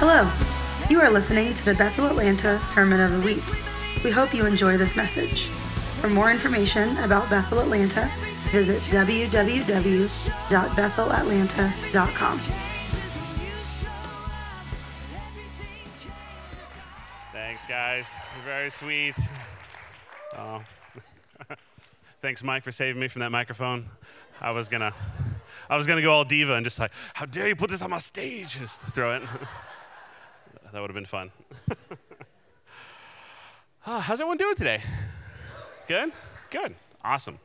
Hello. You are listening to the Bethel Atlanta Sermon of the Week. We hope you enjoy this message. For more information about Bethel Atlanta, visit www.bethelatlanta.com. Thanks, guys. You're very sweet. Oh. Thanks, Mike, for saving me from that microphone. I was gonna, I was gonna go all diva and just like, how dare you put this on my stage? Just throw it. that would have been fun. oh, how's everyone doing today? Good. Good. Awesome.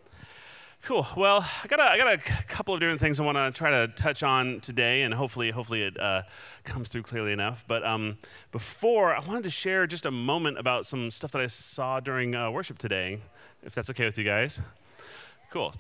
Cool. Well, I got a, I got a couple of different things I want to try to touch on today, and hopefully, hopefully it uh, comes through clearly enough. But um, before, I wanted to share just a moment about some stuff that I saw during uh, worship today, if that's okay with you guys. Cool.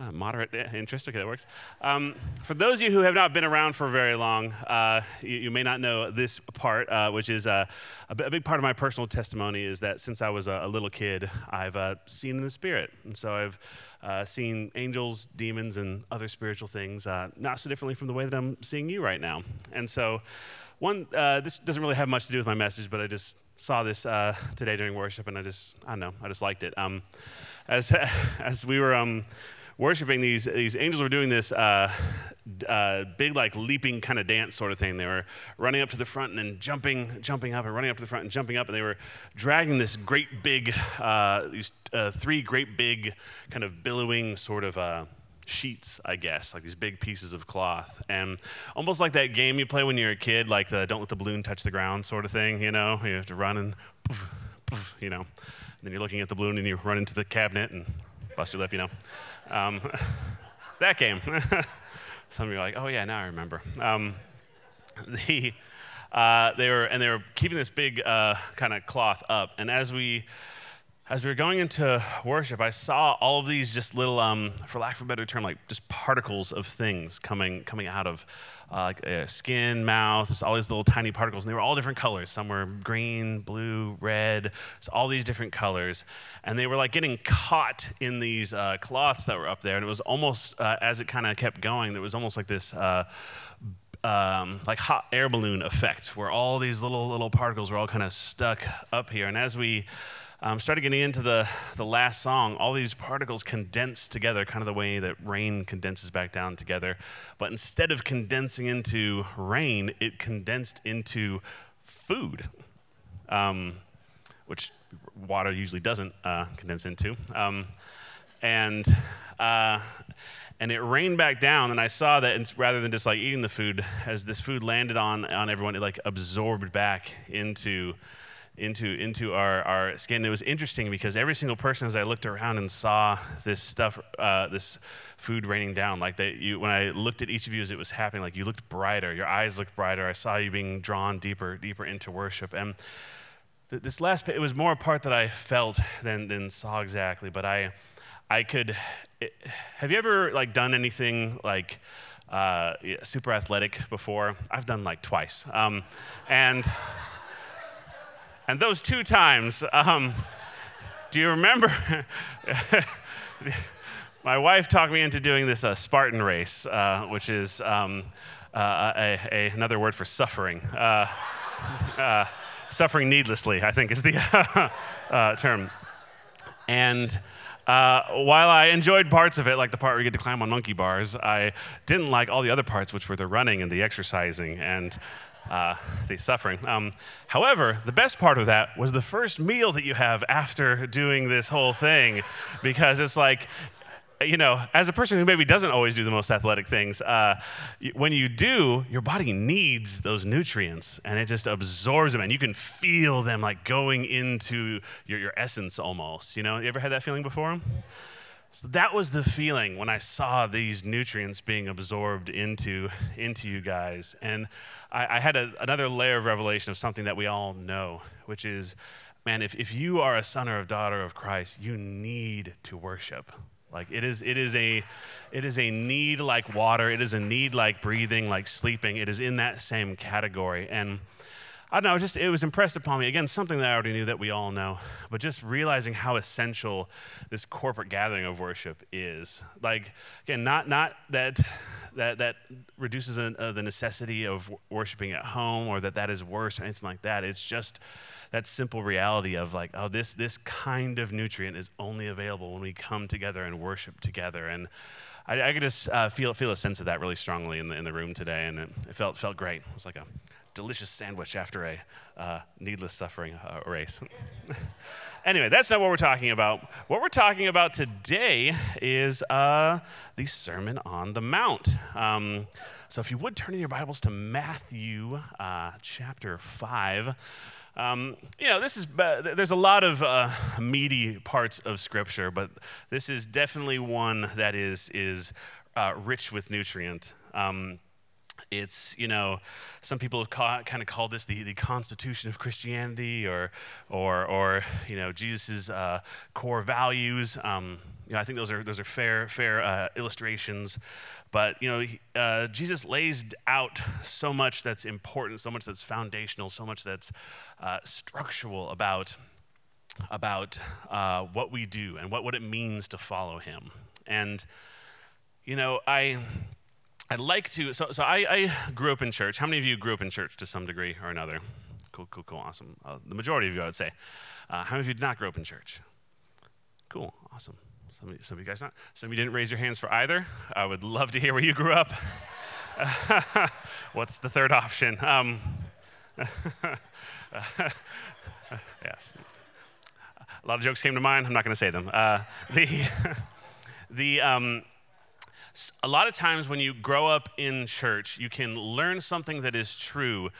Uh, moderate interest. Okay, that works. Um, for those of you who have not been around for very long, uh, you, you, may not know this part, uh, which is uh, a, b- a big part of my personal testimony is that since I was a, a little kid, I've uh, seen in the spirit. And so I've uh, seen angels, demons, and other spiritual things, not so differently from the way that I'm seeing you right now. And so, one, this doesn't really have much to do with my message, but I just saw this today during worship, and I just, I don't know, I just liked it. Um, as, as we were. Um, worshiping, these, these angels were doing this uh, uh, big, like leaping kind of dance sort of thing. They were running up to the front and then jumping, jumping up, and running up to the front and jumping up, and they were dragging this great big, uh, these uh, three great big, kind of billowing sort of uh, sheets, I guess, like these big pieces of cloth. And almost like that game you play when you're a kid, like the don't let the balloon touch the ground sort of thing, you know? You have to run and, poof, poof, you know. And then you're looking at the balloon and you run into the cabinet and bust your lip, you know. Um, that game. Some of you are like, oh yeah, now I remember. Um, the, uh, they were and they were keeping this big uh, kind of cloth up, and as we as we were going into worship, I saw all of these just little, um, for lack of a better term, like just particles of things coming coming out of uh, like uh, skin, mouth, all these little tiny particles, and they were all different colors. Some were green, blue, red, so all these different colors, and they were like getting caught in these uh, cloths that were up there, and it was almost uh, as it kind of kept going, there was almost like this. Uh, um, like hot air balloon effect, where all these little little particles were all kind of stuck up here, and as we um, started getting into the, the last song, all these particles condensed together, kind of the way that rain condenses back down together. But instead of condensing into rain, it condensed into food, um, which water usually doesn't uh, condense into. Um, and uh, and it rained back down and i saw that rather than just like eating the food as this food landed on on everyone it like absorbed back into into, into our, our skin. It was interesting because every single person, as I looked around and saw this stuff, uh, this food raining down, like that, you, when I looked at each of you as it was happening, like you looked brighter, your eyes looked brighter. I saw you being drawn deeper, deeper into worship. And th- this last, it was more a part that I felt than, than saw exactly, but I, I could. It, have you ever like done anything like uh, super athletic before? I've done like twice, um, and. And those two times, um, do you remember? My wife talked me into doing this uh, Spartan race, uh, which is um, uh, a, a, another word for suffering. Uh, uh, suffering needlessly, I think, is the uh, term. And while I enjoyed parts of it, like the part where you get to climb on monkey bars, I didn't like all the other parts, which were the running and the exercising. And uh, the suffering. Um, however, the best part of that was the first meal that you have after doing this whole thing, because it's like, you know, as a person who maybe doesn't always do the most athletic things, uh, when you do, your body needs those nutrients and it just absorbs them and you can feel them like going into your, your essence almost. You know, you ever had that feeling before? So that was the feeling when I saw these nutrients being absorbed into, into you guys. And I, I had a, another layer of revelation of something that we all know, which is man, if, if you are a son or a daughter of Christ, you need to worship. Like it is, it is a, it is a need like water. It is a need like breathing, like sleeping. It is in that same category. And I don't know, just it was impressed upon me. Again, something that I already knew that we all know, but just realizing how essential this corporate gathering of worship is. Like, again, not not that that that reduces a, uh, the necessity of worshiping at home or that that is worse or anything like that. It's just that simple reality of like, oh, this this kind of nutrient is only available when we come together and worship together. And I, I could just uh, feel feel a sense of that really strongly in the in the room today, and it, it felt felt great. It was like a delicious sandwich after a uh, needless suffering uh, race. anyway, that's not what we're talking about. What we're talking about today is uh, the Sermon on the Mount. Um, so if you would turn in your Bibles to Matthew uh, chapter 5. Um, you know, this is uh, there's a lot of uh, meaty parts of Scripture, but this is definitely one that is is uh, rich with nutrient. Um, it's, you know, some people have kind of called this the, the constitution of Christianity or, or, or you know, Jesus' uh, core values. Um, you know, I think those are, those are fair, fair uh, illustrations. But, you know, uh, Jesus lays out so much that's important, so much that's foundational, so much that's uh, structural about, about uh, what we do and what, what it means to follow him. And, you know, I I'd like to. So, so I, I, grew up in church. How many of you grew up in church to some degree or another? Cool, cool, cool, awesome. Uh, the majority of you, I would say. Uh, how many of you did not grow up in church? Cool, awesome. Some of, you, some of you guys not. Some of you didn't raise your hands for either. I would love to hear where you grew up. What's the third option? Um, yes. A lot of jokes came to mind. I'm not going to say them. Uh, the the um, a lot of times when you grow up in church, you can learn something that is true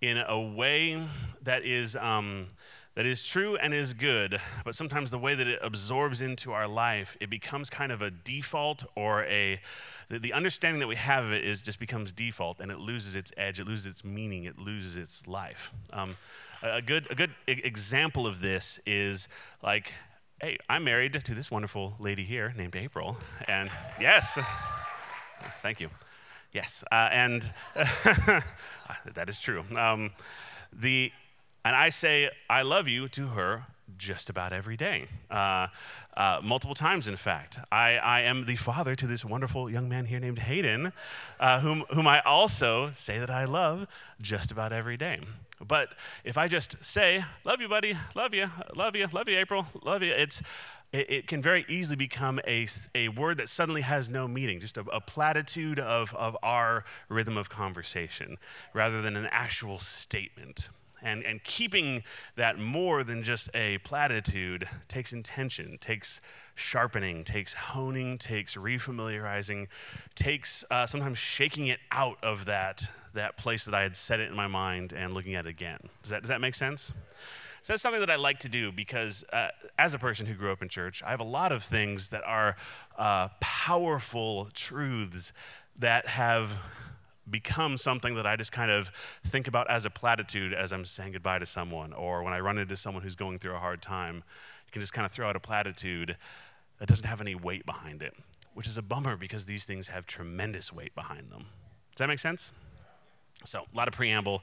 in a way that is. Um, that is true and is good, but sometimes the way that it absorbs into our life, it becomes kind of a default or a the, understanding that we have of it is just becomes default and it loses its edge, it loses its meaning, it loses its life. Um, a, good a good example of this is like hey, I'm married to this wonderful lady here named April. And yes, thank you. Yes, uh, and that is true. Um, the, and I say I love you to her just about every day, uh, uh, multiple times, in fact. I, I am the father to this wonderful young man here named Hayden, uh, whom, whom I also say that I love just about every day. But if I just say, love you, buddy, love you, love you, love you, April, love you, it's, it, it can very easily become a, a word that suddenly has no meaning, just a, a platitude of, of our rhythm of conversation rather than an actual statement. And, and keeping that more than just a platitude takes intention, takes sharpening, takes honing, takes refamiliarizing, takes uh, sometimes shaking it out of that, that place that I had set it in my mind and looking at it again. Does that, does that make sense? So that's something that I like to do because, uh, as a person who grew up in church, I have a lot of things that are uh, powerful truths that have become something that I just kind of think about as a platitude as I'm saying goodbye to someone, or when I run into someone who's going through a hard time, you can just kind of throw out a platitude that doesn't have any weight behind it, which is a bummer because these things have tremendous weight behind them. Does that make sense? So, a lot of preamble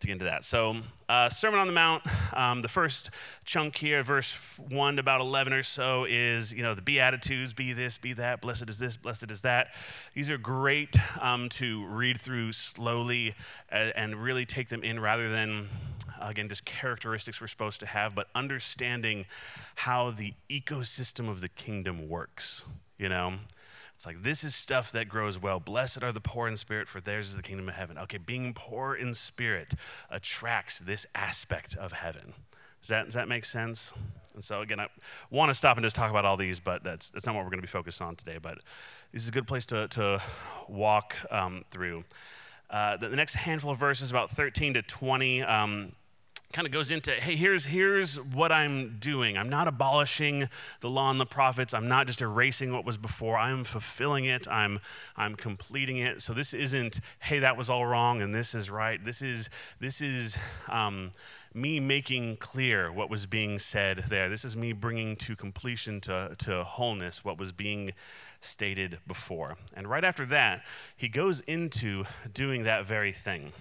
to get into that. So, uh, Sermon on the Mount, um, the first chunk here, verse 1 to about 11 or so, is, you know, the Beatitudes, be this, be that, blessed is this, blessed is that. These are great um, to read through slowly and, and really take them in rather than, again, just characteristics we're supposed to have, but understanding how the ecosystem of the kingdom works, you know? It's like, this is stuff that grows well. Blessed are the poor in spirit, for theirs is the kingdom of heaven. Okay, being poor in spirit attracts this aspect of heaven. Does that, does that make sense? And so, again, I want to stop and just talk about all these, but that's, that's not what we're going to be focused on today. But this is a good place to, to walk um, through. Uh, the, the, next handful of verses, about 13 to 20, um, kind of goes into hey here's here's what i'm doing. I'm not abolishing the law and the prophets. I'm not just erasing what was before. I'm fulfilling it. I'm i'm completing it. So this isn't hey that was all wrong and this is right. This is this is um, me making clear what was being said there. This is me bringing to completion to, to wholeness what was being stated before. And right after that he goes into doing that very thing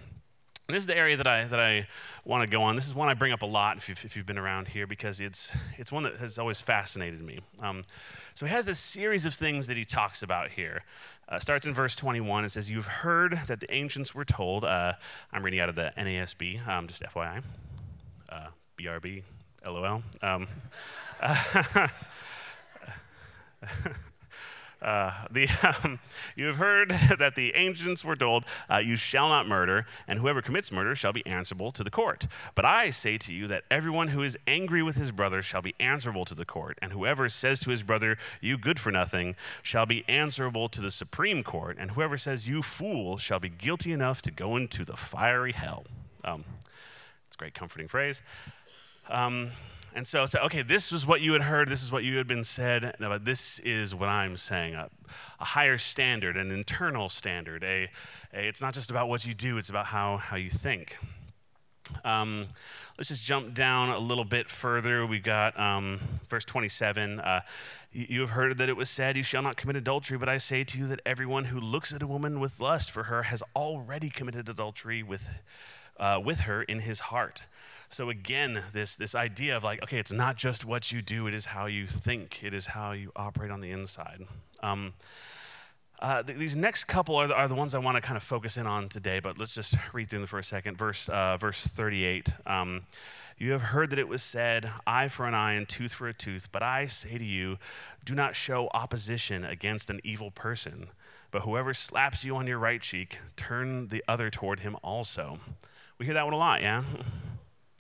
And this is the area that I, that I want to go on. This is one I bring up a lot if you've, if you've been around here because it's, it's one that has always fascinated me. Um, so he has this series of things that he talks about here. Uh, starts in verse 21. It says, You've heard that the ancients were told. Uh, I'm reading out of the NASB, um, just FYI. Uh, BRB, LOL. Um, Uh, the, um, you have heard that the ancients were told, uh, You shall not murder, and whoever commits murder shall be answerable to the court. But I say to you that everyone who is angry with his brother shall be answerable to the court, and whoever says to his brother, You good for nothing, shall be answerable to the Supreme Court, and whoever says, You fool, shall be guilty enough to go into the fiery hell. Um, it's a great, comforting phrase. Um, and so, so, okay, this was what you had heard, this is what you had been said, no, but this is what I'm saying a, a higher standard, an internal standard. A, a, it's not just about what you do, it's about how, how you think. Um, let's just jump down a little bit further. We've got um, verse 27. Uh, you, you have heard that it was said, You shall not commit adultery, but I say to you that everyone who looks at a woman with lust for her has already committed adultery with, uh, with her in his heart. So again, this this idea of like, okay, it's not just what you do; it is how you think. It is how you operate on the inside. Um, uh, th- these next couple are the, are the ones I want to kind of focus in on today, but let's just read through them for a second. Verse, uh, verse 38. Um, you have heard that it was said, eye for an eye and tooth for a tooth, but I say to you, do not show opposition against an evil person. But whoever slaps you on your right cheek, turn the other toward him also. We hear that one a lot, yeah?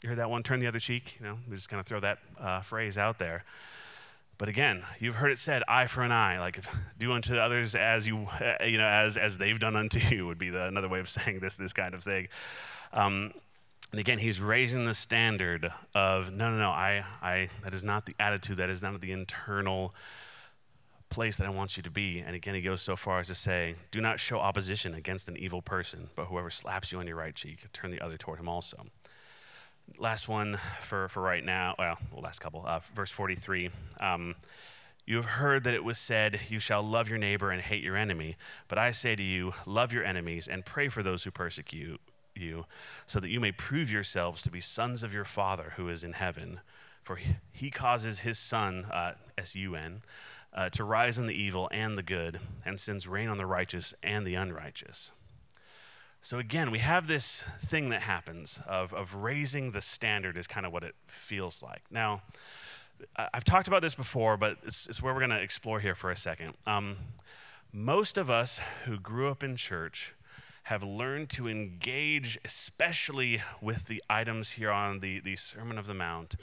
You heard that one? Turn the other cheek. You know, we just kind of throw that uh, phrase out there. But again, you've heard it said, "Eye for an eye." Like, do unto others as you, uh, you know, as as they've done unto you would be the, another way of saying this this kind of thing. Um, and again, he's raising the standard of no, no, no. I, I. That is not the attitude. That is not the internal place that I want you to be. And again, he goes so far as to say, "Do not show opposition against an evil person, but whoever slaps you on your right cheek, turn the other toward him also." Last one for, for right now, well, last couple, uh, verse 43. Um, you have heard that it was said, You shall love your neighbor and hate your enemy. But I say to you, love your enemies and pray for those who persecute you, so that you may prove yourselves to be sons of your Father who is in heaven. For he causes his Son, uh, S U N, uh, to rise in the evil and the good, and sends rain on the righteous and the unrighteous. So again, we have this thing that happens of, of raising the standard, is kind of what it feels like. Now, I've talked about this before, but it's, it's where we're going to explore here for a second. Um, most of us who grew up in church have learned to engage, especially with the items here on the, the Sermon of the Mount,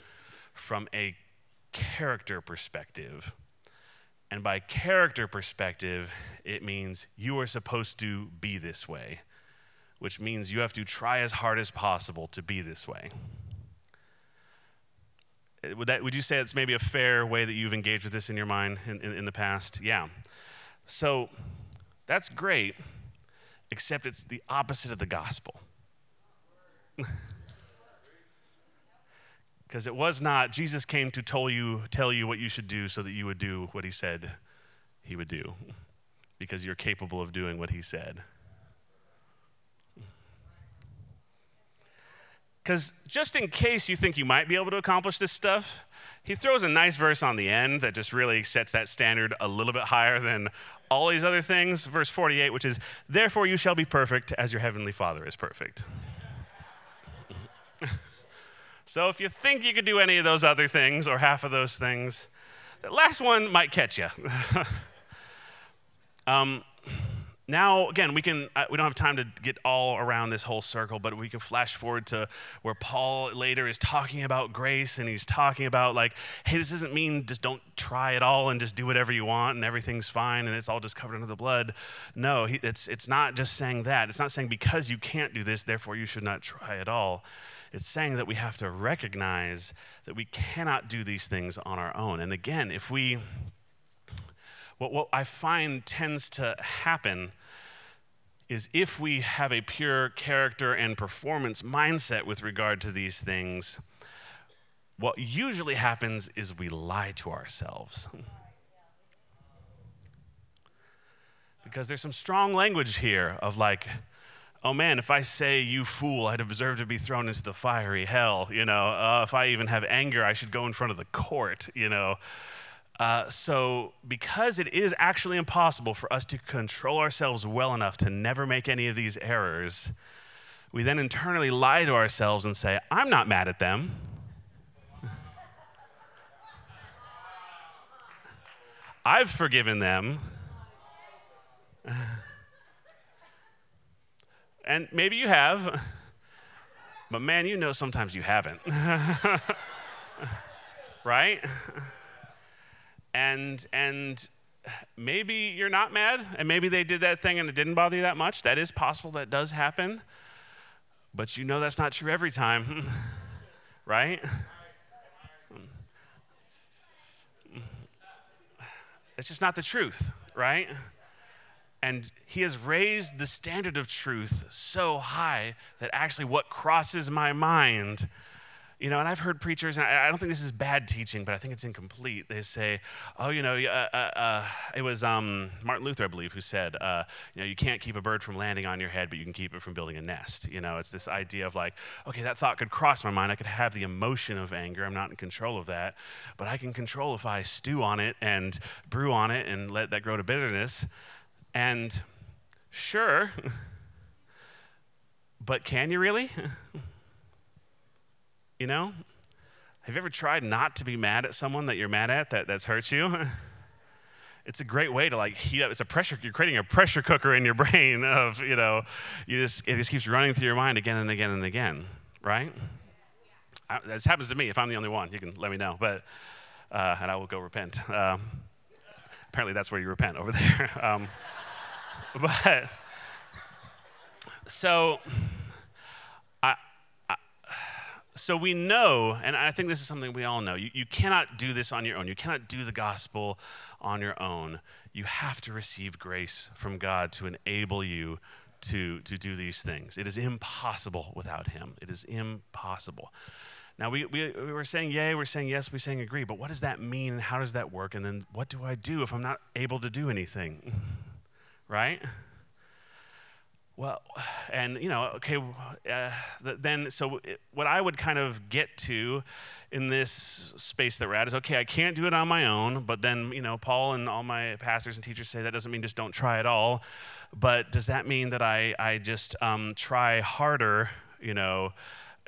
from a character perspective. And by character perspective, it means you are supposed to be this way which means you have to try as hard as possible to be this way. Uh, would, that, would you say it's maybe a fair way that you've engaged with this in your mind in, in, in the past? Yeah. So that's great, except it's the opposite of the gospel. Because it was not, Jesus came to tell you, tell you what you should do so that you would do what he said he would do, because you're capable of doing what he said. Because just in case you think you might be able to accomplish this stuff, he throws a nice verse on the end that just really sets that standard a little bit higher than all these other things. Verse 48, which is, Therefore you shall be perfect as your heavenly Father is perfect. so if you think you could do any of those other things or half of those things, the last one might catch you. um, now again we can uh, we don't have time to get all around this whole circle but we can flash forward to where paul later is talking about grace and he's talking about like hey this doesn't mean just don't try at all and just do whatever you want and everything's fine and it's all just covered under the blood. No he, it's it's not just saying that. It's not saying because you can't do this therefore you should not try at all. It's saying that we have to recognize that we cannot do these things on our own. And again if we what, what I find tends to happen is if we have a pure character and performance mindset with regard to these things, what usually happens is we lie to ourselves. Because there's some strong language here of like, oh man, if I say you fool, I'd deserve to be thrown into the fiery hell. You know, uh, if I even have anger, I should go in front of the court. You know. Uh, so, because it is actually impossible for us to control ourselves well enough to never make any of these errors, we then internally lie to ourselves and say, I'm not mad at them. I've forgiven them. and maybe you have, but man, you know sometimes you haven't. right? And and maybe you're not mad and maybe they did that thing and it didn't bother you that much. That is possible that does happen. But you know that's not true every time. right? It's just not the truth, right? And he has raised the standard of truth so high that actually what crosses my mind you know, and I've heard preachers, and I, don't think this is bad teaching, but I think it's incomplete. They say, oh, you know, uh, uh, uh, it was um, Martin Luther, I believe, who said, uh, you know, you can't keep a bird from landing on your head, but you can keep it from building a nest. You know, it's this idea of like, okay, that thought could cross my mind. I could have the emotion of anger. I'm not in control of that. But I can control if I stew on it and brew on it and let that grow to bitterness. And sure, but can you really? You know? Have you ever tried not to be mad at someone that you're mad at that, that's hurt you? it's a great way to like heat up. It's a pressure, you're creating a pressure cooker in your brain of, you know, you just, it just keeps running through your mind again and again and again, right? I, this happens to me. If I'm the only one, you can let me know. But, uh, and I will go repent. Um, apparently that's where you repent over there. Um, but, so, so we know, and I think this is something we all know, you, you cannot do this on your own. You cannot do the gospel on your own. You have to receive grace from God to enable you to, to do these things. It is impossible without Him. It is impossible. Now, we, we, we were saying yay, we're saying yes, we're saying agree, but what does that mean and how does that work? And then what do I do if I'm not able to do anything? right? Well, and you know, okay, uh, then so what I would kind of get to in this space that we're at is okay, I can't do it on my own, but then, you know, Paul and all my pastors and teachers say that doesn't mean just don't try at all. But does that mean that I, I just um, try harder, you know,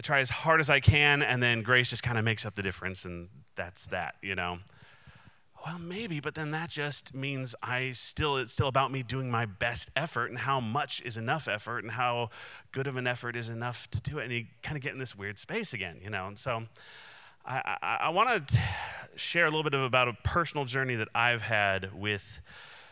try as hard as I can, and then grace just kind of makes up the difference, and that's that, you know? Well, maybe, but then that just means I still, it's still about me doing my best effort and how much is enough effort and how good of an effort is enough to do it. And you kind of get in this weird space again, you know? And so I, I, I want to share a little bit of about a personal journey that I've had with,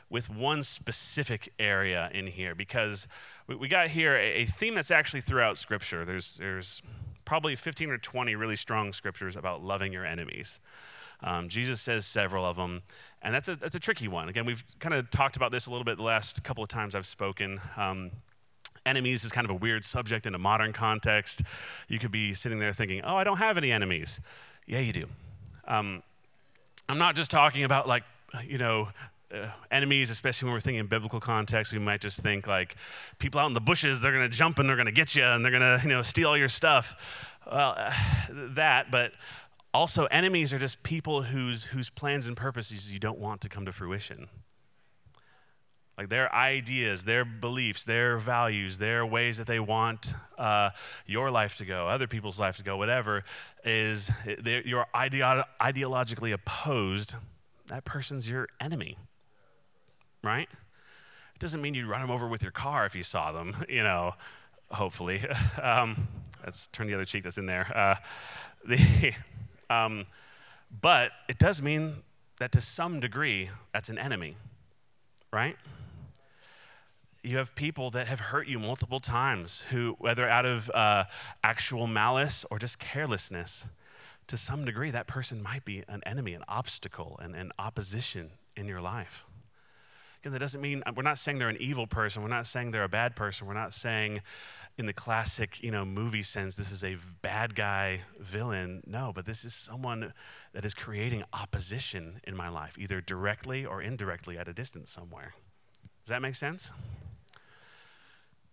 with one specific area in here because we, we got here a, a theme that's actually throughout Scripture. There's, there's probably 15 or 20 really strong scriptures about loving your enemies. Um, Jesus says several of them, and that's a, that's a tricky one. Again, we've kind of talked about this a little bit the last couple of times I've spoken. Um, enemies is kind of a weird subject in a modern context. You could be sitting there thinking, oh, I don't have any enemies. Yeah, you do. Um, I'm not just talking about like, you know, uh, enemies, especially when we're thinking in biblical context, we might just think like people out in the bushes, they're going to jump and they're going to get you and they're going to, you know, steal all your stuff. Well, uh, that, but also, enemies are just people whose, whose plans and purposes you don't want to come to fruition. Like their ideas, their beliefs, their values, their ways that they want uh, your life to go, other people's life to go, whatever, is you're ideo- ideologically opposed. That person's your enemy, right? It doesn't mean you'd run them over with your car if you saw them, you know, hopefully. Um, let's turn the other cheek that's in there. Uh, the um, but it does mean that to some degree, that's an enemy, right? You have people that have hurt you multiple times, who, whether out of uh, actual malice or just carelessness, to some degree, that person might be an enemy, an obstacle, and an opposition in your life. Again, that doesn't mean uh, we're not saying they're an evil person. We're not saying they're a bad person. We're not saying in the classic, you know, movie sense, this is a bad guy villain. No, but this is someone that is creating opposition in my life, either directly or indirectly at a distance somewhere. Does that make sense?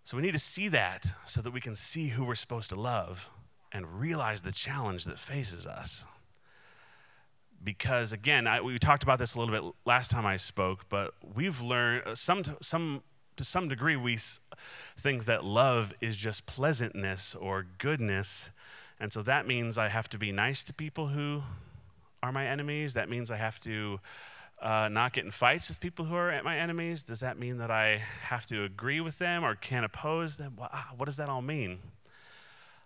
So we need to see that so that we can see who we're supposed to love and realize the challenge that faces us. Because again, I, we talked about this a little bit last time I spoke, but we've learned uh, some, some to some degree we think that love is just pleasantness or goodness, and so that means I have to be nice to people who are my enemies. That means I have to uh, not get in fights with people who are my enemies? Does that mean that I have to agree with them or can't oppose them? What, ah, what does that all mean?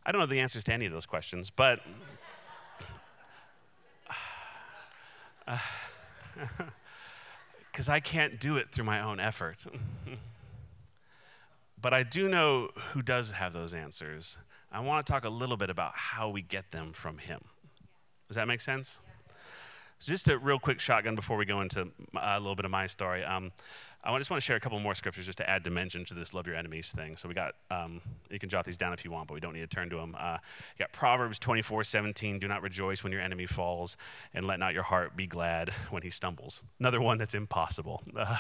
I don't know the answers to any of those questions, but. Because uh, I can't do it through my own effort. but I do know who does have those answers. I want to talk a little bit about how we get them from Him. Does that make sense? So just a real quick shotgun before we go into a little bit of my story. Um, I just want to share a couple more scriptures just to add dimension to this love your enemies thing. So we got, um, you can jot these down if you want, but we don't need to turn to them. Uh, you got Proverbs 24, 17, do not rejoice when your enemy falls, and let not your heart be glad when he stumbles. Another one that's impossible. Uh,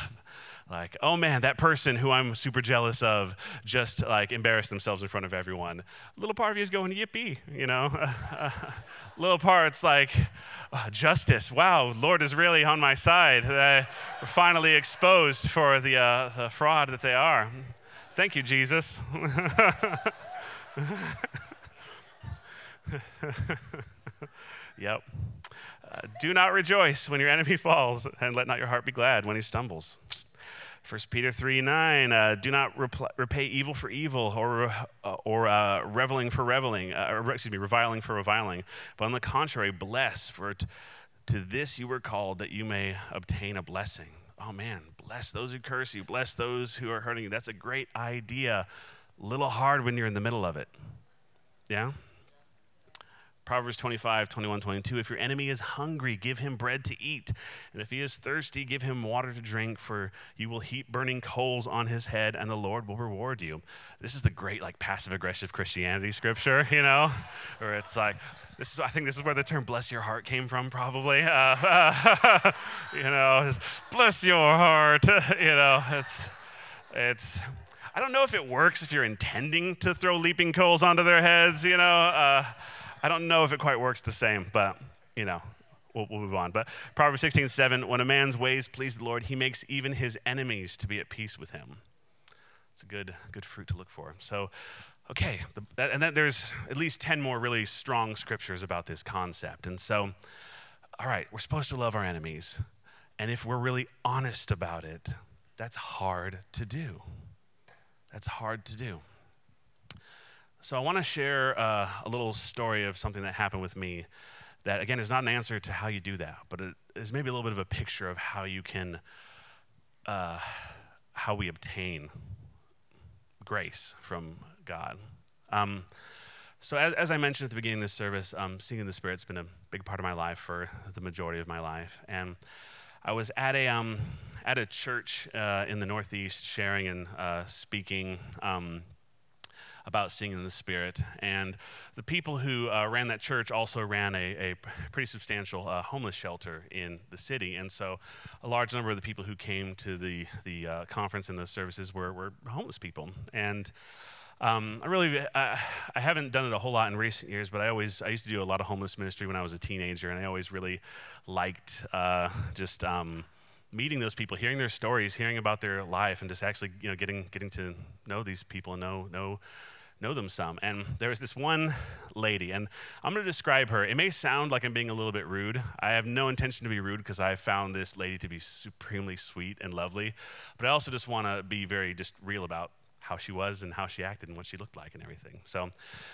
like, oh man, that person who I'm super jealous of just like embarrassed themselves in front of everyone. Little part of you is going, yippee, you know? little part's like, oh, justice, wow, Lord is really on my side. They are finally exposed for the, uh, the fraud that they are. Thank you, Jesus. yep. Uh, do not rejoice when your enemy falls, and let not your heart be glad when he stumbles. 1 Peter 3 9, uh, do not repl- repay evil for evil or, uh, or uh, reveling for reveling, uh, or, excuse me, reviling for reviling, but on the contrary, bless, for t- to this you were called that you may obtain a blessing. Oh man, bless those who curse you, bless those who are hurting you. That's a great idea. Little hard when you're in the middle of it. Yeah? Proverbs 25, 21, 22. If your enemy is hungry, give him bread to eat. And if he is thirsty, give him water to drink, for you will heap burning coals on his head, and the Lord will reward you. This is the great, like, passive aggressive Christianity scripture, you know? Where it's like, this is, I think this is where the term bless your heart came from, probably. Uh, you know, bless your heart. you know, it's, it's, I don't know if it works if you're intending to throw leaping coals onto their heads, you know. Uh, I don't know if it quite works the same, but you know, we'll, we'll move on. But Proverbs 16, 7, when a man's ways please the Lord, he makes even his enemies to be at peace with him. It's a good, good fruit to look for. So, okay, the, that, and then there's at least 10 more really strong scriptures about this concept. And so, all right, we're supposed to love our enemies. And if we're really honest about it, that's hard to do. That's hard to do. So, I want to share uh, a little story of something that happened with me that, again, is not an answer to how you do that, but it is maybe a little bit of a picture of how you can, uh, how we obtain grace from God. Um, so, as, as, I mentioned at the beginning of this service, um, singing the Spirit's been a big part of my life for the majority of my life. And I was at a, um, at a church uh, in the Northeast sharing and uh, speaking. Um, about singing in the Spirit. And the people who uh, ran that church also ran a, a pretty substantial uh, homeless shelter in the city. And so a large number of the people who came to the, the uh, conference and the services were, were homeless people. And um, I really, I, I, haven't done it a whole lot in recent years, but I always, I used to do a lot of homeless ministry when I was a teenager, and I always really liked uh, just um, meeting those people, hearing their stories, hearing about their life, and just actually, you know, getting getting to know these people and know know know them some. And there was this one lady, and I'm going to describe her. It may sound like I'm being a little bit rude. I have no intention to be rude because I found this lady to be supremely sweet and lovely. But I also just want to be very just real about how she was and how she acted and what she looked like and everything. So,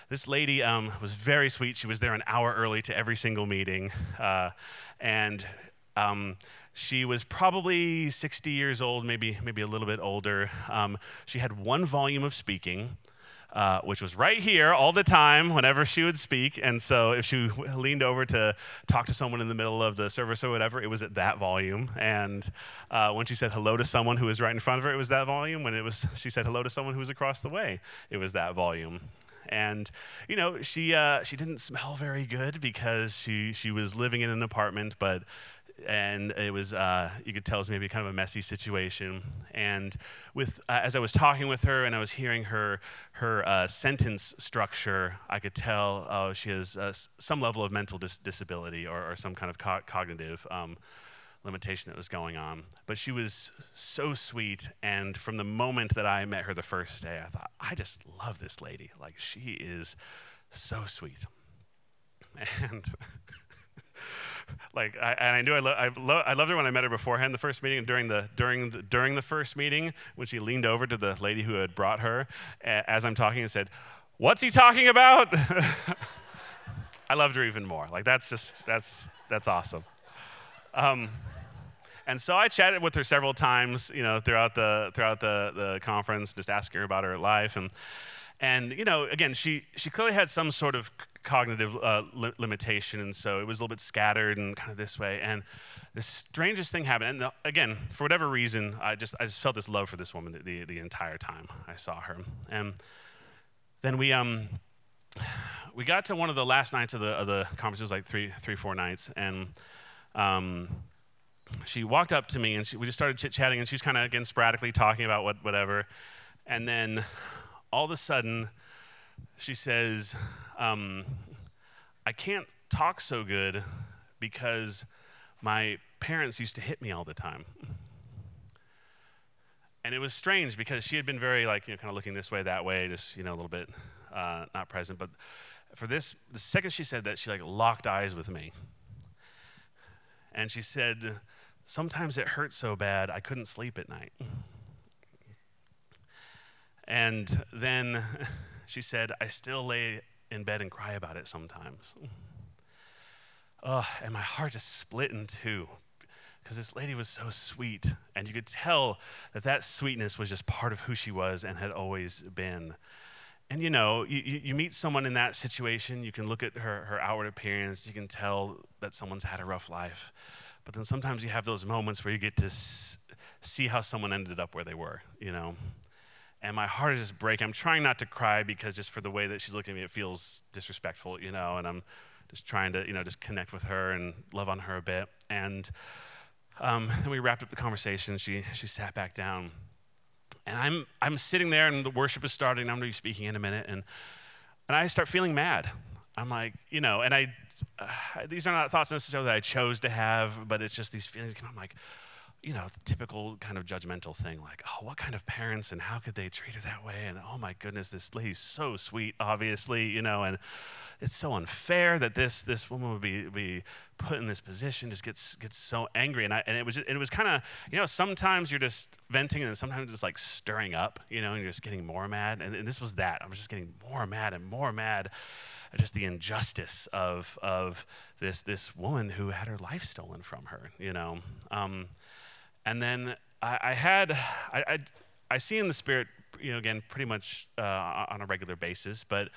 this lady um, was very sweet. She was there an hour early to every single meeting, uh, and um, she was probably 60 years old, maybe maybe a little bit older. Um, she had one volume of speaking uh, which was right here all the time whenever she would speak. And so if she leaned over to talk to someone in the middle of the service or whatever, it was at that volume. And uh, when she said hello to someone who was right in front of her, it was that volume. When it was she said hello to someone who was across the way, it was that volume and you know she uh, she didn't smell very good because she she was living in an apartment, but and it was uh, you could tell it was maybe kind of a messy situation. And with uh, as I was talking with her and I was hearing her her uh, sentence structure, I could tell oh she has uh, some level of mental dis- disability or, or, some kind of co- cognitive. Um, limitation that was going on. But she was so sweet. And from the moment that I met her the first day, I thought, I just love this lady. Like, she is so sweet. And. like I, and I knew I, lo- I, lo- I loved her when I met her beforehand the first meeting and during the during the, during the first meeting when she leaned over to the lady who had brought her as I'm talking and said, "What's he talking about?" I loved her even more. Like that's just that's that's awesome. Um, and so I chatted with her several times, you know, throughout the throughout the, the conference, just asking her about her life, and and you know, again, she she clearly had some sort of cognitive uh, li- limitation, and so it was a little bit scattered and kind of this way. And the strangest thing happened, and the, again, for whatever reason, I just I just felt this love for this woman the the entire time I saw her, and then we um we got to one of the last nights of the of the conference. It was like three three four nights, and um she walked up to me and she, we just started chit chatting, and she was kind of again sporadically talking about what whatever, and then all of a sudden she says, um, "I can't talk so good because my parents used to hit me all the time." And it was strange because she had been very like you know kind of looking this way that way, just you know a little bit uh, not present, but for this the second she said that she like locked eyes with me and she said Sometimes it hurt so bad I couldn't sleep at night. And then she said, I still lay in bed and cry about it sometimes. Oh, and my heart just split in two because this lady was so sweet. And you could tell that that sweetness was just part of who she was and had always been. And you know, you, you meet someone in that situation, you can look at her, her outward appearance, you can tell that someone's had a rough life. But then sometimes you have those moments where you get to s- see how someone ended up where they were, you know. And my heart is just breaking. I'm trying not to cry because just for the way that she's looking at me, it feels disrespectful, you know. And I'm just trying to, you know, just connect with her and love on her a bit. And um, then we wrapped up the conversation. She she sat back down, and I'm I'm sitting there, and the worship is starting. I'm going to be speaking in a minute, and and I start feeling mad. I'm like, you know, and I, uh, these are not thoughts necessarily that I chose to have, but it's just these feelings. I'm like, you know, typical kind of judgmental thing, like, oh, what kind of parents and how could they treat her that way? And oh my goodness, this lady's so sweet, obviously, you know, and it's so unfair that this this woman would be be put in this position. Just gets gets so angry, and I and it was just, it was kind of you know sometimes you're just venting, and sometimes it's like stirring up, you know, and you're just getting more mad. And, and this was that. I was just getting more mad and more mad at just the injustice of, of this, this woman who had her life stolen from her, you know. Um, and then I, I had, I, I, I, see in the spirit, you know, again, pretty much uh, on a regular basis, but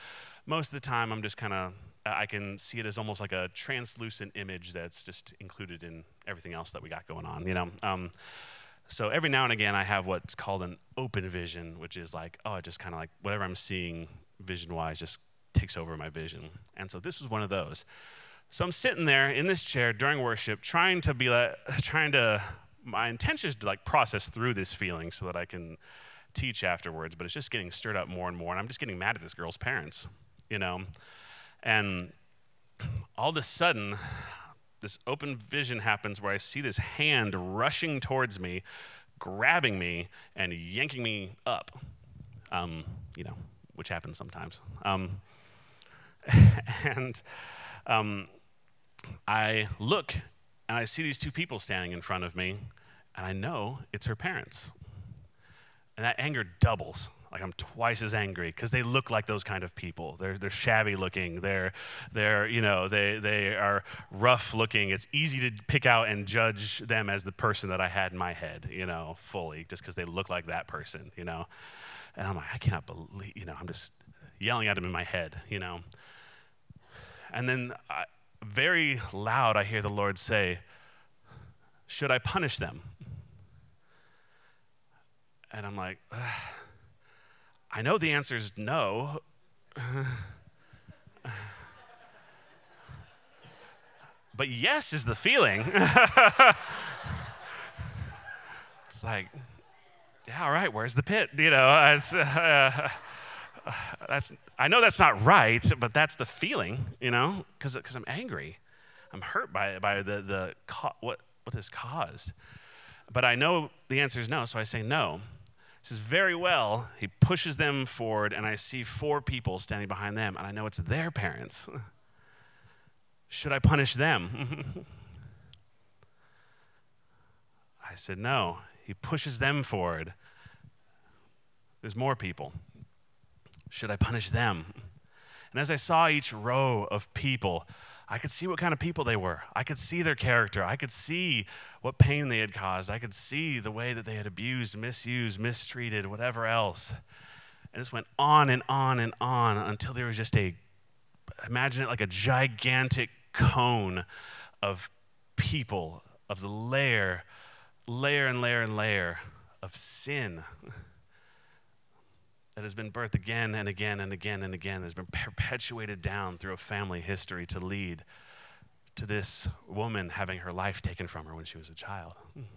most of the time I'm just kind of, I can see it as almost like a translucent image that's just included in everything else that we got going on, you know. Um, so every now and again, I have what's called an open vision, which is like, oh, just kind of like whatever I'm seeing vision wise just takes over my vision. And so this was one of those. So I'm sitting there in this chair during worship, trying to be like, trying to, my intention is to like process through this feeling so that I can teach afterwards, but it's just getting stirred up more and more. And I'm just getting mad at this girl's parents, you know? And all of a sudden, this open vision happens where I see this hand rushing towards me, grabbing me, and yanking me up. Um, you know, which happens sometimes. Um, and um, I look and I see these two people standing in front of me, and I know it's her parents. And that anger doubles. Like I'm twice as angry because they look like those kind of people. They're, they're shabby looking. They're, they're, you know, they, they are rough looking. It's easy to pick out and judge them as the person that I had in my head, you know, fully, just because they look like that person, you know. And I'm like, I cannot believe, you know, I'm just yelling at them in my head, you know. And then, I, very loud, I hear the Lord say, Should I punish them? And I'm like, I know the answer is no. but yes is the feeling. it's like, yeah, all right, where's the pit? You know, it's, uh, that's, I know that's not right, but that's the feeling, you know, because I'm angry. I'm hurt by, by the, the what, what this caused. But I know the answer is no, so I say no. Says, Very well. He pushes them forward, and I see four people standing behind them, and I know it's their parents. Should I punish them? I said, No. He pushes them forward. There's more people. Should I punish them? And as I saw each row of people, I could see what kind of people they were. I could see their character. I could see what pain they had caused. I could see the way that they had abused, misused, mistreated, whatever else. And this went on and on and on until there was just a, imagine it like a gigantic cone of people, of the layer, layer and layer and layer of sin that has been birthed again and again and again and again, has been perpetuated down through a family history to lead to this woman having her life taken from her when she was a child. And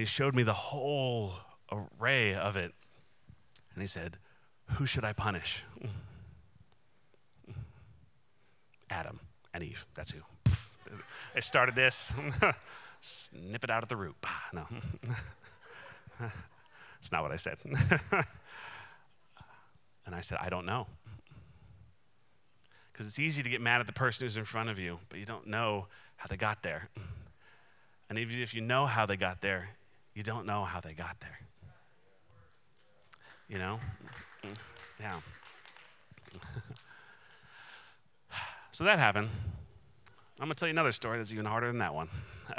he showed me the whole array of it. And he said, Who should I punish? Adam and Eve. That's who. They started this. Snip it out at the root. No. It's not what I said. and I said, I don't know. Because it's easy to get mad at the person who's in front of you, but you don't know how they got there. And even if you know how they got there, you don't know how they got there. You know? Yeah. so that happened. I'm going to tell you another story that's even harder than that one.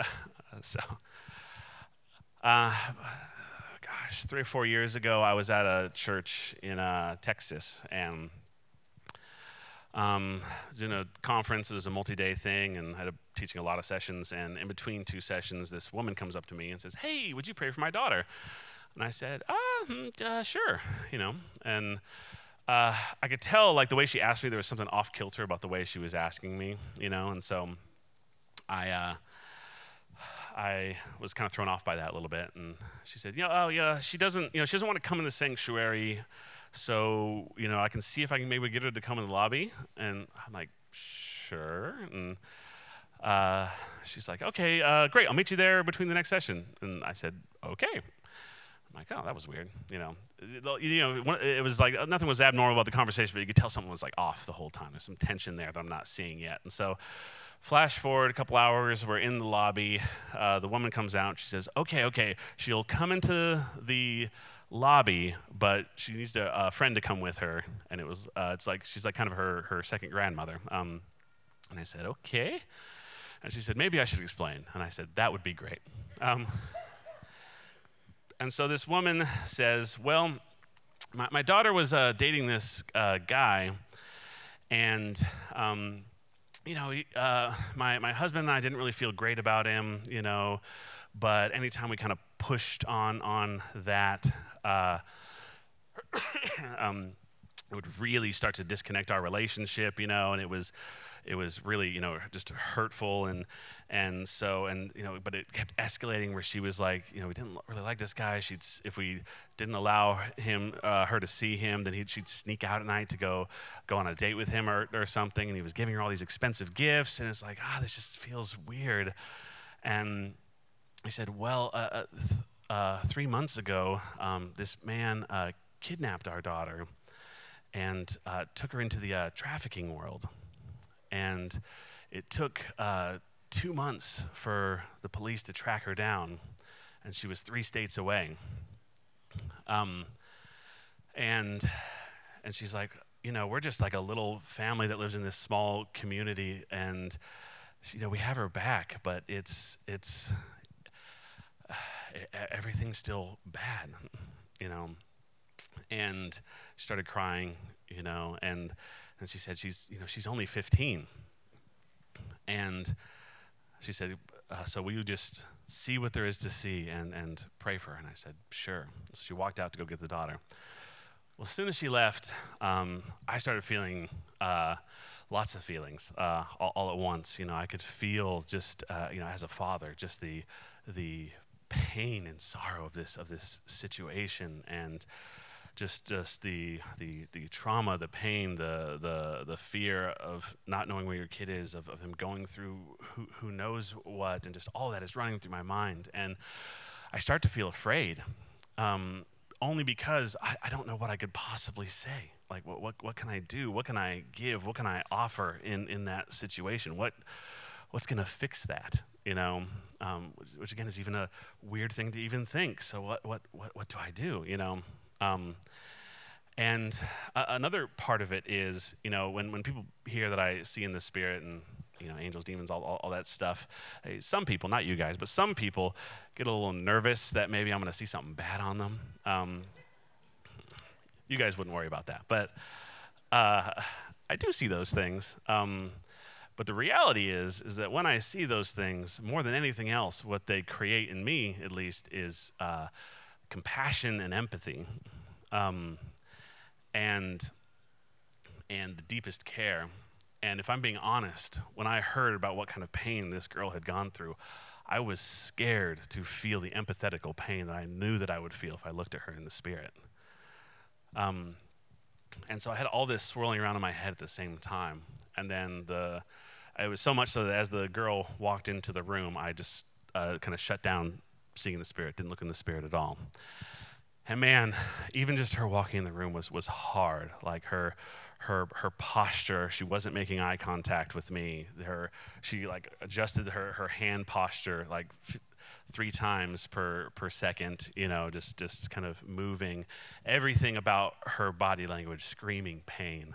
so, uh, gosh, three or four years ago, I was at a church in uh, Texas, and um, I was in a conference. It was a multi-day thing, and I had a, teaching a lot of sessions. And in between two sessions, this woman comes up to me and says, "Hey, would you pray for my daughter?" And I said, "Ah, uh, sure," you know. And uh, I could tell, like the way she asked me, there was something off kilter about the way she was asking me, you know. And so I uh, I was kind of thrown off by that a little bit. And she said, "Yeah, oh yeah, she doesn't, you know, she doesn't want to come in the sanctuary, so you know, I can see if I can maybe get her to come in the lobby." And I'm like, "Sure." And uh, she's like, "Okay, uh, great. I'll meet you there between the next session." And I said, "Okay." I'm like, "Oh, that was weird." You know, you know, it was like nothing was abnormal about the conversation, but you could tell something was like off the whole time. There's some tension there that I'm not seeing yet, and so. Flash forward a couple hours, we're in the lobby. Uh, the woman comes out. She says, "Okay, okay." She'll come into the lobby, but she needs a, a friend to come with her. And it was, uh, it's like she's like kind of her her second grandmother. Um, and I said, "Okay." And she said, "Maybe I should explain." And I said, "That would be great." Um, and so this woman says, "Well, my, my daughter was uh, dating this uh, guy, and." Um, you know, uh, my, my husband and I didn't really feel great about him, you know, but anytime we kind of pushed on on that, uh, um, it would really start to disconnect our relationship, you know, and it was, it was really, you know, just hurtful, and and so and you know, but it kept escalating where she was like, you know, we didn't really like this guy. She'd if we didn't allow him, uh, her to see him, then she'd sneak out at night to go go on a date with him or or something, and he was giving her all these expensive gifts, and it's like, ah, this just feels weird, and he said, well, uh, uh uh, three months ago, um, this man uh, kidnapped our daughter and uh, took her into the trafficking world. And it took uh, two months for the police to track her down, and she was three states away. Um, and and she's like, you know, we're just like a little family that lives in this small community, and she, you know, we have her back, but it's it's everything's still bad, you know. And she started crying, you know, and and she said she's you know she's only 15, and she said, uh, so will you just see what there is to see and and pray for her? And I said, sure. So she walked out to go get the daughter. Well, as soon as she left, um, I started feeling uh, lots of feelings uh, all, all, at once. You know, I could feel just, uh, you know, as a father, just the the pain and sorrow of this of this situation, and just just the the the trauma, the pain, the the the fear of not knowing where your kid is, of, of him going through who who knows what, and just all that is running through my mind, and I start to feel afraid. Um, only because I, I don't know what I could possibly say. Like, what, what, what can I do? What can I give? What can I offer in, in that situation? What, what's going to fix that? You know, um, which, which, again is even a weird thing to even think. So, what, what, what, what do I do? You know, um, and another part of it is, you know, when, when people hear that I see in the spirit and you know, angels, demons, all, all, all that stuff. Hey, some people, not you guys, but some people get a little nervous that maybe I'm going to see something bad on them. Um, you guys wouldn't worry about that. But uh, I do see those things. Um, but the reality is, is that when I see those things, more than anything else, what they create in me, at least, is uh, compassion and empathy, um, and and the deepest care. And if I'm being honest, when I heard about what kind of pain this girl had gone through, I was scared to feel the empathetical pain that I knew that I would feel if I looked at her in the spirit. Um, and so I had all this swirling around in my head at the same time. And then the, it was so much so that as the girl walked into the room, I just uh, kind of shut down seeing the spirit, didn't look in the spirit at all. And man, even just her walking in the room was was hard. Like her her her posture, she wasn't making eye contact with me. Her she like adjusted her her hand posture like f- three times per per second. You know, just just kind of moving. Everything about her body language screaming pain,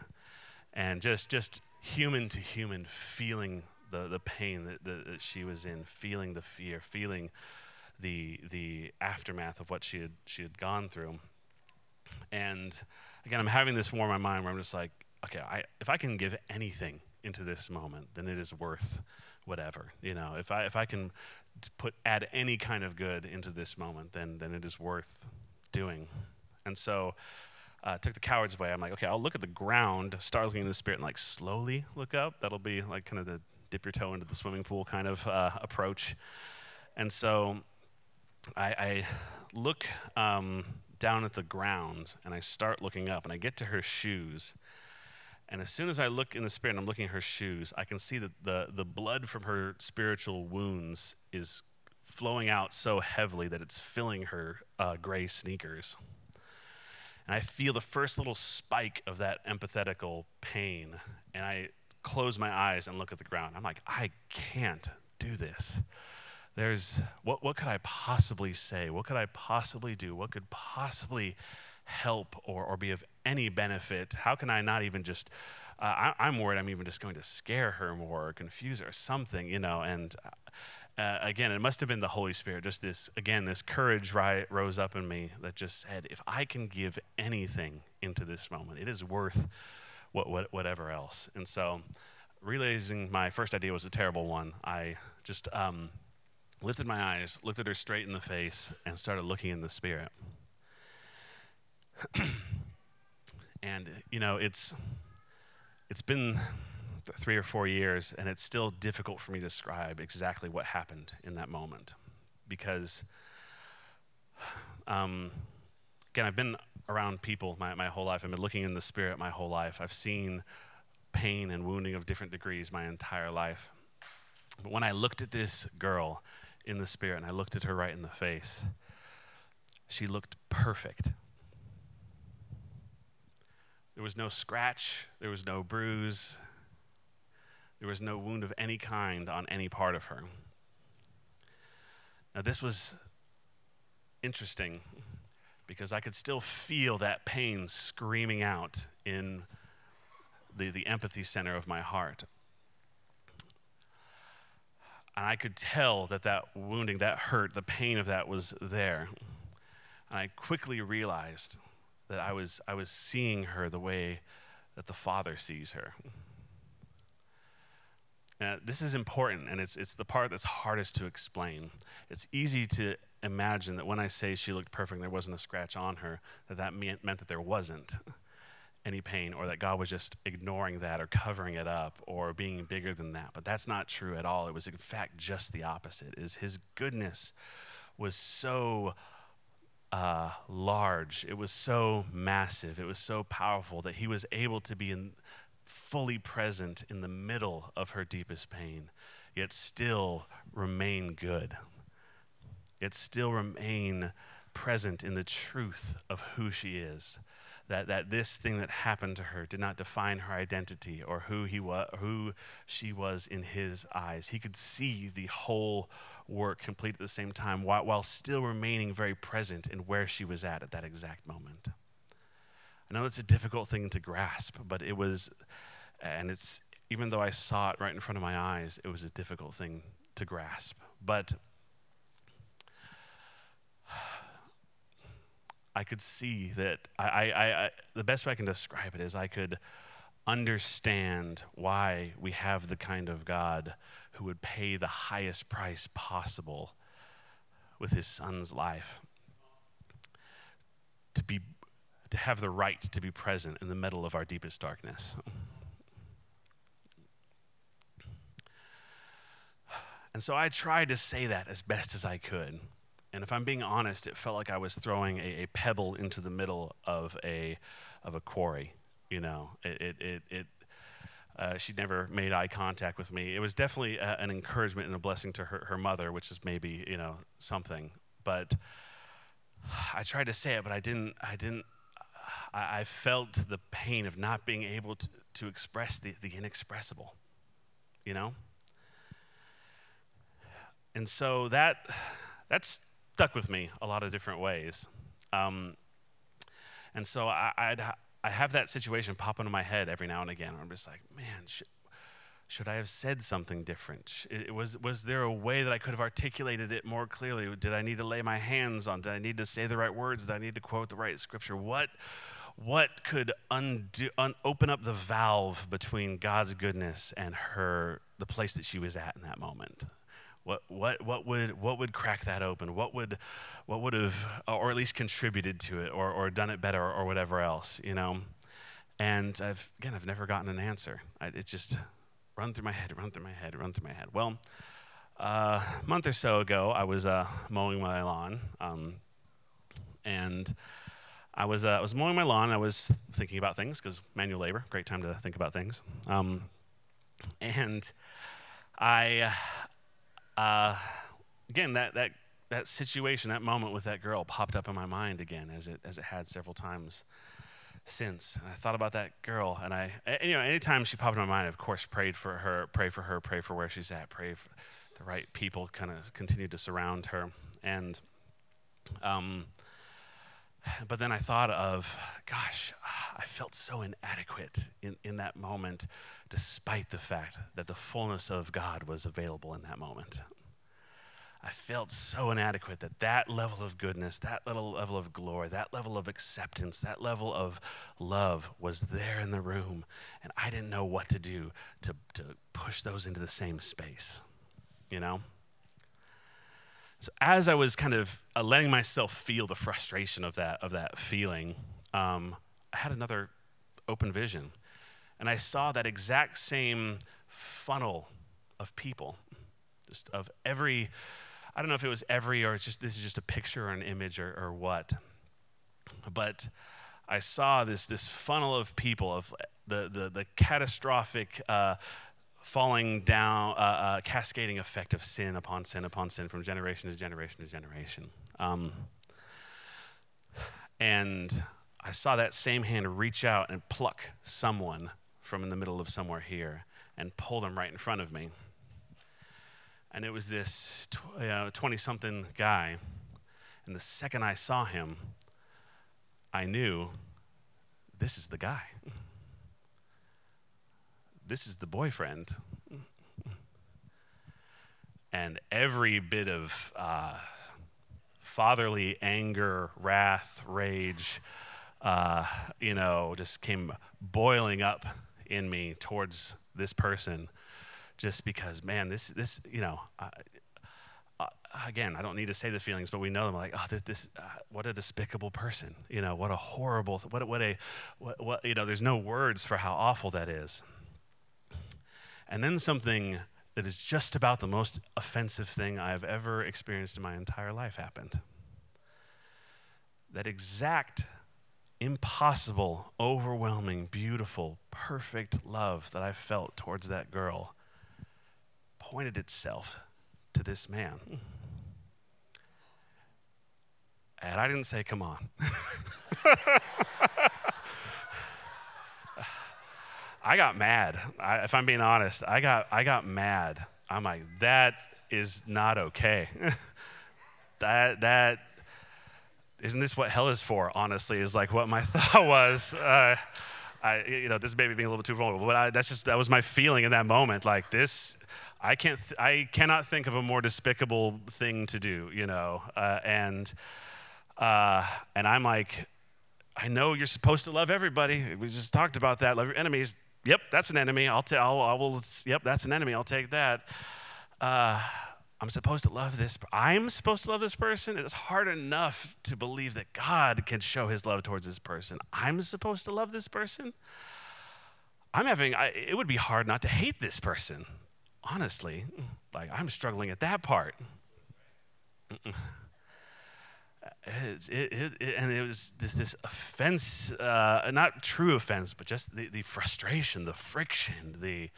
and just just human to human feeling the the pain that, that she was in, feeling the fear, feeling the the aftermath of what she had she had gone through. And again, I'm having this war in my mind where I'm just like, okay, I, if I can give anything into this moment, then it is worth whatever. You know, if I if I can put add any kind of good into this moment, then then it is worth doing. And so. Uh, took the coward's way. I'm like, okay, I'll look at the ground, start looking in the spirit, and like slowly look up. That'll be like kind of the dip your toe into the swimming pool kind of uh, approach. And so I, I look um, down at the ground and I start looking up and I get to her shoes. And as soon as I look in the spirit and I'm looking at her shoes, I can see that the, the blood from her spiritual wounds is flowing out so heavily that it's filling her uh, gray sneakers. And I feel the first little spike of that empathetical pain. And I close my eyes and look at the ground. I'm like, I can't do this there's what, what could I possibly say? What could I possibly do? What could possibly help or, or be of any benefit? How can I not even just, uh, I, am worried I'm even just going to scare her more or confuse her or something, you know, and uh, again, it must have been the Holy Spirit. Just this, again, this courage rose up in me that just said, if I can give anything into this moment, it is worth what, what, whatever else. And so, realizing my first idea was a terrible one, I just um, lifted my eyes, looked at her straight in the face, and started looking in the spirit. and you know, it's it's been th- three or four years, and it's still difficult for me to describe exactly what happened in that moment, because um, again, I've been around people my, my whole life. I've been looking in the spirit my whole life. I've seen pain and wounding of different degrees my entire life. But when I looked at this girl in the spirit and I looked at her right in the face. She looked perfect. There was no scratch, there was no bruise, there was no wound of any kind on any part of her. Now, this was interesting because I could still feel that pain screaming out in the, the empathy center of my heart. And I could tell that that wounding, that hurt, the pain of that was there. And I quickly realized that I was, I was seeing her the way that the Father sees her. And this is important, and it's, it's the part that's hardest to explain. It's easy to imagine that when I say she looked perfect there wasn't a scratch on her, that that meant, meant that there wasn't any pain or that God was just ignoring that or covering it up or being bigger than that. But that's not true at all. It was in fact just the opposite. Is his goodness was so uh, large, it was so massive, it was so powerful that he was able to be in, fully present in the middle of her deepest pain, yet still remain good yet still remain present in the truth of who she is. That, that this thing that happened to her did not define her identity or who, he wa- who she was in his eyes. He could see the whole work complete at the same time while, while still remaining very present in where she was at at that exact moment. I know it's a difficult thing to grasp, but it was, and it's, even though I saw it right in front of my eyes, it was a difficult thing to grasp. But I could see that I, I, I, the best way I can describe it is I could understand why we have the kind of God who would pay the highest price possible with his son's life to be to have the right to be present in the middle of our deepest darkness. And so I tried to say that as best as I could. And if I'm being honest, it felt like I was throwing a, a pebble into the middle of a, of a quarry. You know, it, it, it, it uh, she never made eye contact with me. It was definitely a, an encouragement and a blessing to her, her mother, which is maybe, you know, something. But I tried to say it, but I didn't, I didn't, I, I felt the pain of not being able to, to express the, the inexpressible, you know? And so that, that's stuck with me a lot of different ways. Um, and so I, I'd, I have that situation pop into my head every now and again. I'm just like, man, sh- should I have said something different? It, was, was there a way that I could have articulated it more clearly? Did I need to lay my hands on? Did I need to say the right words? Did I need to quote the right scripture? What, what could undo, un, open up the valve between God's goodness and her, the place that she was at in that moment? What, what, what, would, what would crack that open? What would, what would have, or at least contributed to it, or, or done it better, or, whatever else, you know? And I've, again, I've never gotten an answer. I, it just run through my head, run through my head, run through my head. Well, uh, a month or so ago, I was uh, mowing my lawn, um, and I was, uh, I was mowing my lawn. I was thinking about things because manual labor, great time to think about things. Um, and I, uh, again, that, that, that situation, that moment with that girl popped up in my mind again as it, as it had several times since. And I thought about that girl, and I, you know, anytime she popped in my mind, I, of course, prayed for her, pray for her, pray for where she's at, pray for the right people kind of continue to surround her. And, um, but then I thought of, gosh, I felt so inadequate in, in that moment, despite the fact that the fullness of God was available in that moment. I felt so inadequate that that level of goodness, that little level of glory, that level of acceptance, that level of love was there in the room. And I didn't know what to do to, to push those into the same space, you know? So as I was kind of uh, letting myself feel the frustration of that, of that feeling, um, I had another open vision. And I saw that exact same funnel of people, just of every, I don't know if it was every or it's just, this is just a picture or an image or, or what. But I saw this, this funnel of people, of the, the, the catastrophic uh, falling down, uh, uh, cascading effect of sin upon sin upon sin from generation to generation to generation. Um, and I saw that same hand reach out and pluck someone from in the middle of somewhere here and pull them right in front of me. And it was this 20 something guy. And the second I saw him, I knew this is the guy this is the boyfriend. And every bit of uh, fatherly anger, wrath, rage, uh, you know, just came boiling up in me towards this person just because, man, this, this you know, uh, again, I don't need to say the feelings, but we know them like, oh, this, this uh, what a despicable person. You know, what a horrible, what, what a, what, what, you know, there's no words for how awful that is. And then something that is just about the most offensive thing I have ever experienced in my entire life happened. That exact, impossible, overwhelming, beautiful, perfect love that I felt towards that girl pointed itself to this man. And I didn't say, come on. I got mad. I, if I'm being honest, I got, I got mad. I'm like, that is not okay. that, that, isn't this what hell is for, honestly, is like what my thought was. Uh, I, you know, this baby being a little too vulnerable, but I, that's just, that was my feeling in that moment. Like this, I can't, th- I cannot think of a more despicable thing to do, you know, uh, and, uh, and I'm like, I know you're supposed to love everybody. We just talked about that. Love your enemies. Yep, that's an enemy. I'll tell. I will. Yep, that's an enemy. I'll take that. Uh, I'm supposed to love this. I'm supposed to love this person. It's hard enough to believe that God can show His love towards this person. I'm supposed to love this person. I'm having. I, it would be hard not to hate this person. Honestly, like I'm struggling at that part. Mm-mm it, it, it, and it was this, this offense, uh, not true offense, but just the, the frustration, the friction, the,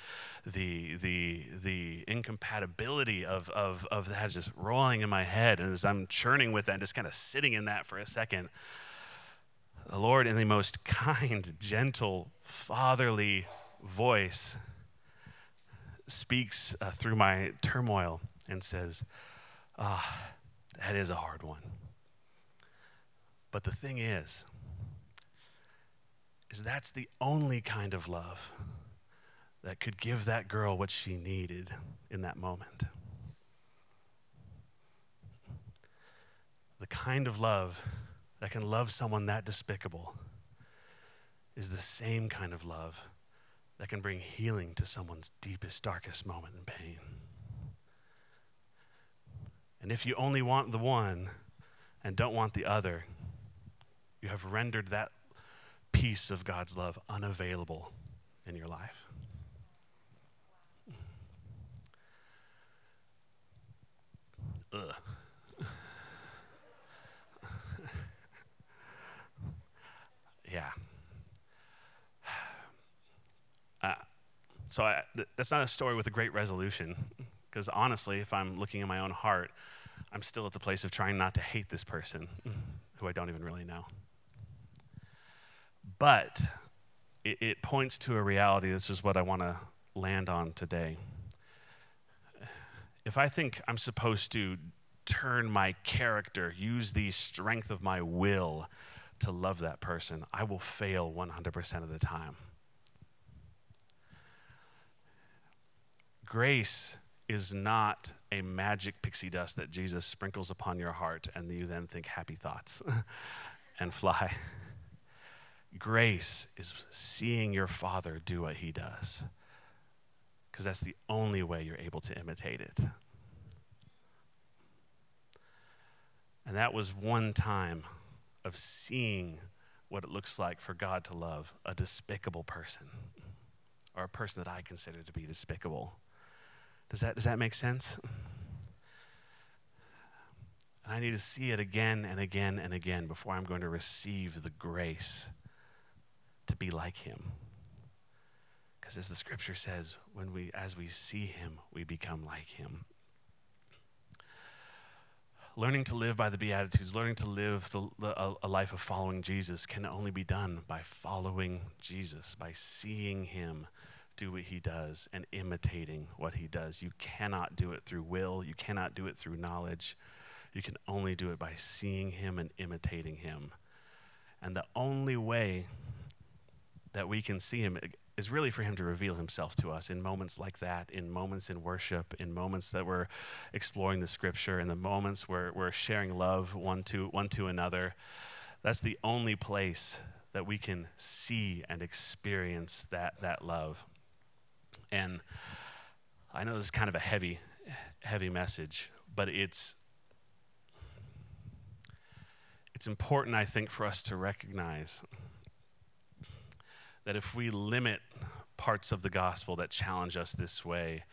the, the, the incompatibility of, of, of that just rolling in my head. And as I'm churning with that, just kind of sitting in that for a second, the Lord, in the most kind, gentle, fatherly voice, speaks uh, through my turmoil and says, Ah, that is a hard one. But the thing is, is that's the only kind of love that could give that girl what she needed in that moment. The kind of love that can love someone that despicable is the same kind of love that can bring healing to someone's deepest, darkest moment in pain. And if you only want the one and don't want the other, you have rendered that piece of God's love unavailable in your life. Ugh. yeah. Uh, so I, th- that's not a story with a great resolution, because honestly, if I'm looking in my own heart, I'm still at the place of trying not to hate this person who I don't even really know. But it, it points to a reality. This is what I want to land on today. If I think I'm supposed to turn my character, use the strength of my will to love that person, I will fail 100% of the time. Grace is not a magic pixie dust that Jesus sprinkles upon your heart and you then think happy thoughts and fly. Grace is seeing your Father do what He does, because that's the only way you're able to imitate it. And that was one time of seeing what it looks like for God to love a despicable person or a person that I consider to be despicable. Does that, does that make sense? And I need to see it again and again and again before I'm going to receive the grace to be like him. Because as the scripture says, when we as we see him, we become like him. Learning to live by the Beatitudes, learning to live the, the, a, a life of following Jesus can only be done by following Jesus, by seeing him do what he does and imitating what he does. You cannot do it through will, you cannot do it through knowledge. You can only do it by seeing him and imitating him. And the only way that we can see him eh, is really for him to reveal himself to us in moments like that, in moments in worship, in moments that we're exploring the scripture, in the moments where we're sharing love one to, one to another. That's the only place that we can see and experience that, that love. And I know this is kind of a heavy, heavy message, but it's it's important, I think, for us to recognize that if we limit parts of the gospel that challenge us this way,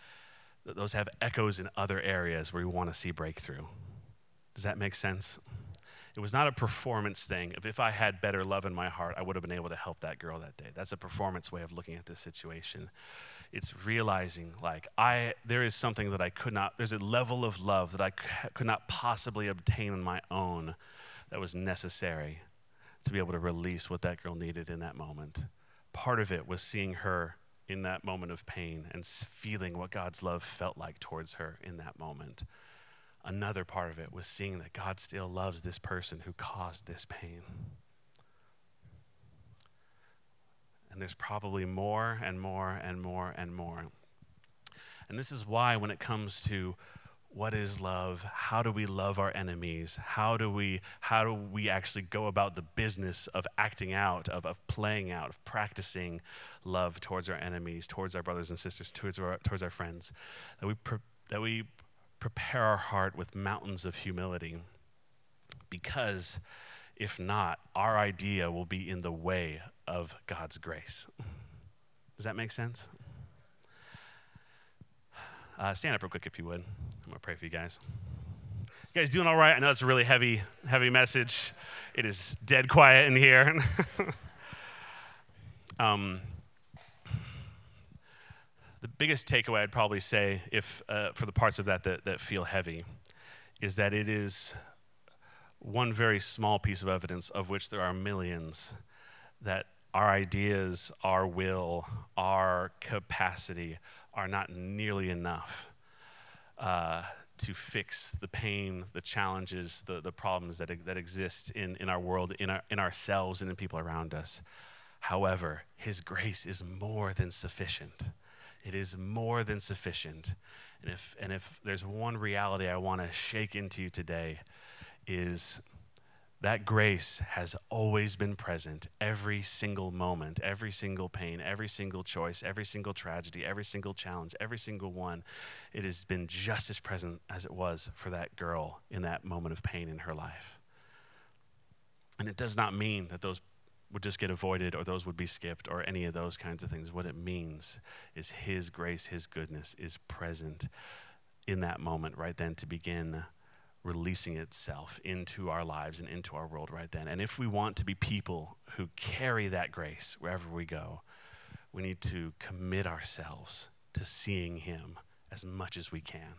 that those have echoes in other areas where we want to see breakthrough. Does that make sense? It was not a performance thing. If, I had better love in my heart, I would have been able to help that girl that day. That's a performance way of looking at this situation. It's realizing like I there is something that I could not there's a level of love that I could not possibly obtain on my own that was necessary to be able to release what that girl needed in that moment. Part of it was seeing her in that moment of pain and feeling what God's love felt like towards her in that moment another part of it was seeing that God still loves this person who caused this pain. And there's probably more and more and more and more. And this is why, when it comes to what is love, how do we love our enemies, how do we, how do we actually go about the business of acting out, of, of playing out, of practicing love towards our enemies, towards our brothers and sisters, towards our, towards our friends, that we, that we prepare our heart with mountains of humility. Because if not, our idea will be in the way of God's grace. Does that make sense? Uh, stand up real quick if you would. I'm going to pray for you guys. You guys doing all right? I know it's a really heavy, heavy message. It is dead quiet in here. um, the biggest takeaway I'd probably say, if uh, for the parts of that, that that feel heavy, is that it is one very small piece of evidence, of which there are millions, that our ideas, our will, our capacity are not nearly enough uh, to fix the pain, the challenges, the, the problems that, that exist in, in our world, in, our, in ourselves, and in people around us. However, His grace is more than sufficient. It is more than sufficient. And if, and if there's one reality I want to shake into you today, is that grace has always been present every single moment, every single pain, every single choice, every single tragedy, every single challenge, every single one. It has been just as present as it was for that girl in that moment of pain in her life. And it does not mean that those would just get avoided or those would be skipped or any of those kinds of things. What it means is His grace, His goodness is present in that moment right then to begin releasing itself into our lives and into our world right then. And if we want to be people who carry that grace wherever we go, we need to commit ourselves to seeing Him as much as we can.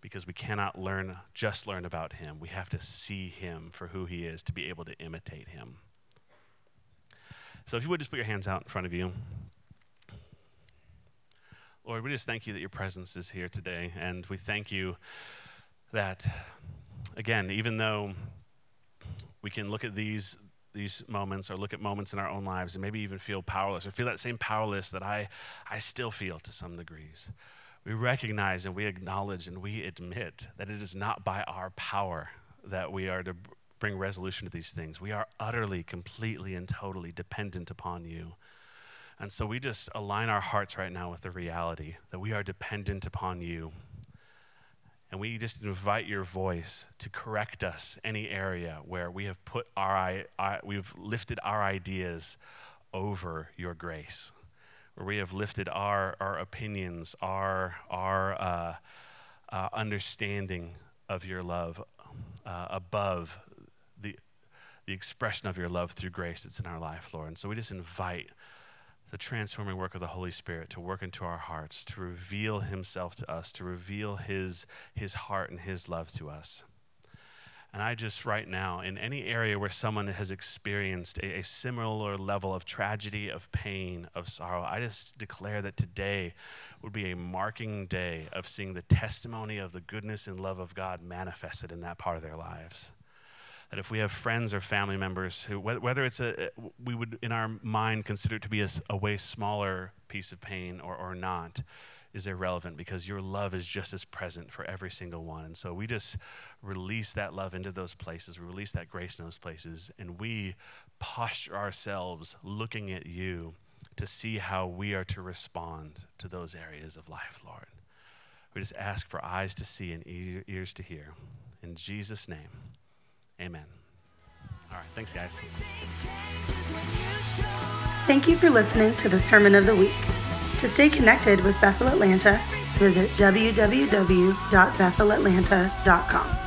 Because we cannot learn, just learn about Him. We have to see Him for who He is to be able to imitate Him. So if you would just put your hands out in front of you. Lord, we just thank you that your presence is here today. And we thank you that, again, even though we can look at these, these moments or look at moments in our own lives and maybe even feel powerless or feel that same powerless that I, I still feel to some degrees, we recognize and we acknowledge and we admit that it is not by our power that we are to bring resolution to these things. We are utterly, completely, and totally dependent upon you. And so we just align our hearts right now with the reality that we are dependent upon you. And we just invite your voice to correct us any area where we have put our, we've lifted our ideas over your grace, where we have lifted our, our opinions, our, our uh, uh, understanding of your love uh, above the expression of your love through grace that's in our life, Lord. And so we just invite the transforming work of the Holy Spirit to work into our hearts, to reveal Himself to us, to reveal His, His heart and His love to us. And I just, right now, in any area where someone has experienced a, a, similar level of tragedy, of pain, of sorrow, I just declare that today would be a marking day of seeing the testimony of the goodness and love of God manifested in that part of their lives that if we have friends or family members who, whether it's a, we would in our mind consider it to be a, a way smaller piece of pain or, or not, is irrelevant because your love is just as present for every single one. And so we just release that love into those places, we release that grace in those places, and we posture ourselves looking at you to see how we are to respond to those areas of life, Lord. We just ask for eyes to see and ears to hear. In Jesus' name. Amen. All right. Thanks, guys. Thank you for listening to the Sermon of the Week. To stay connected with Bethel Atlanta, visit www.bethelatlanta.com.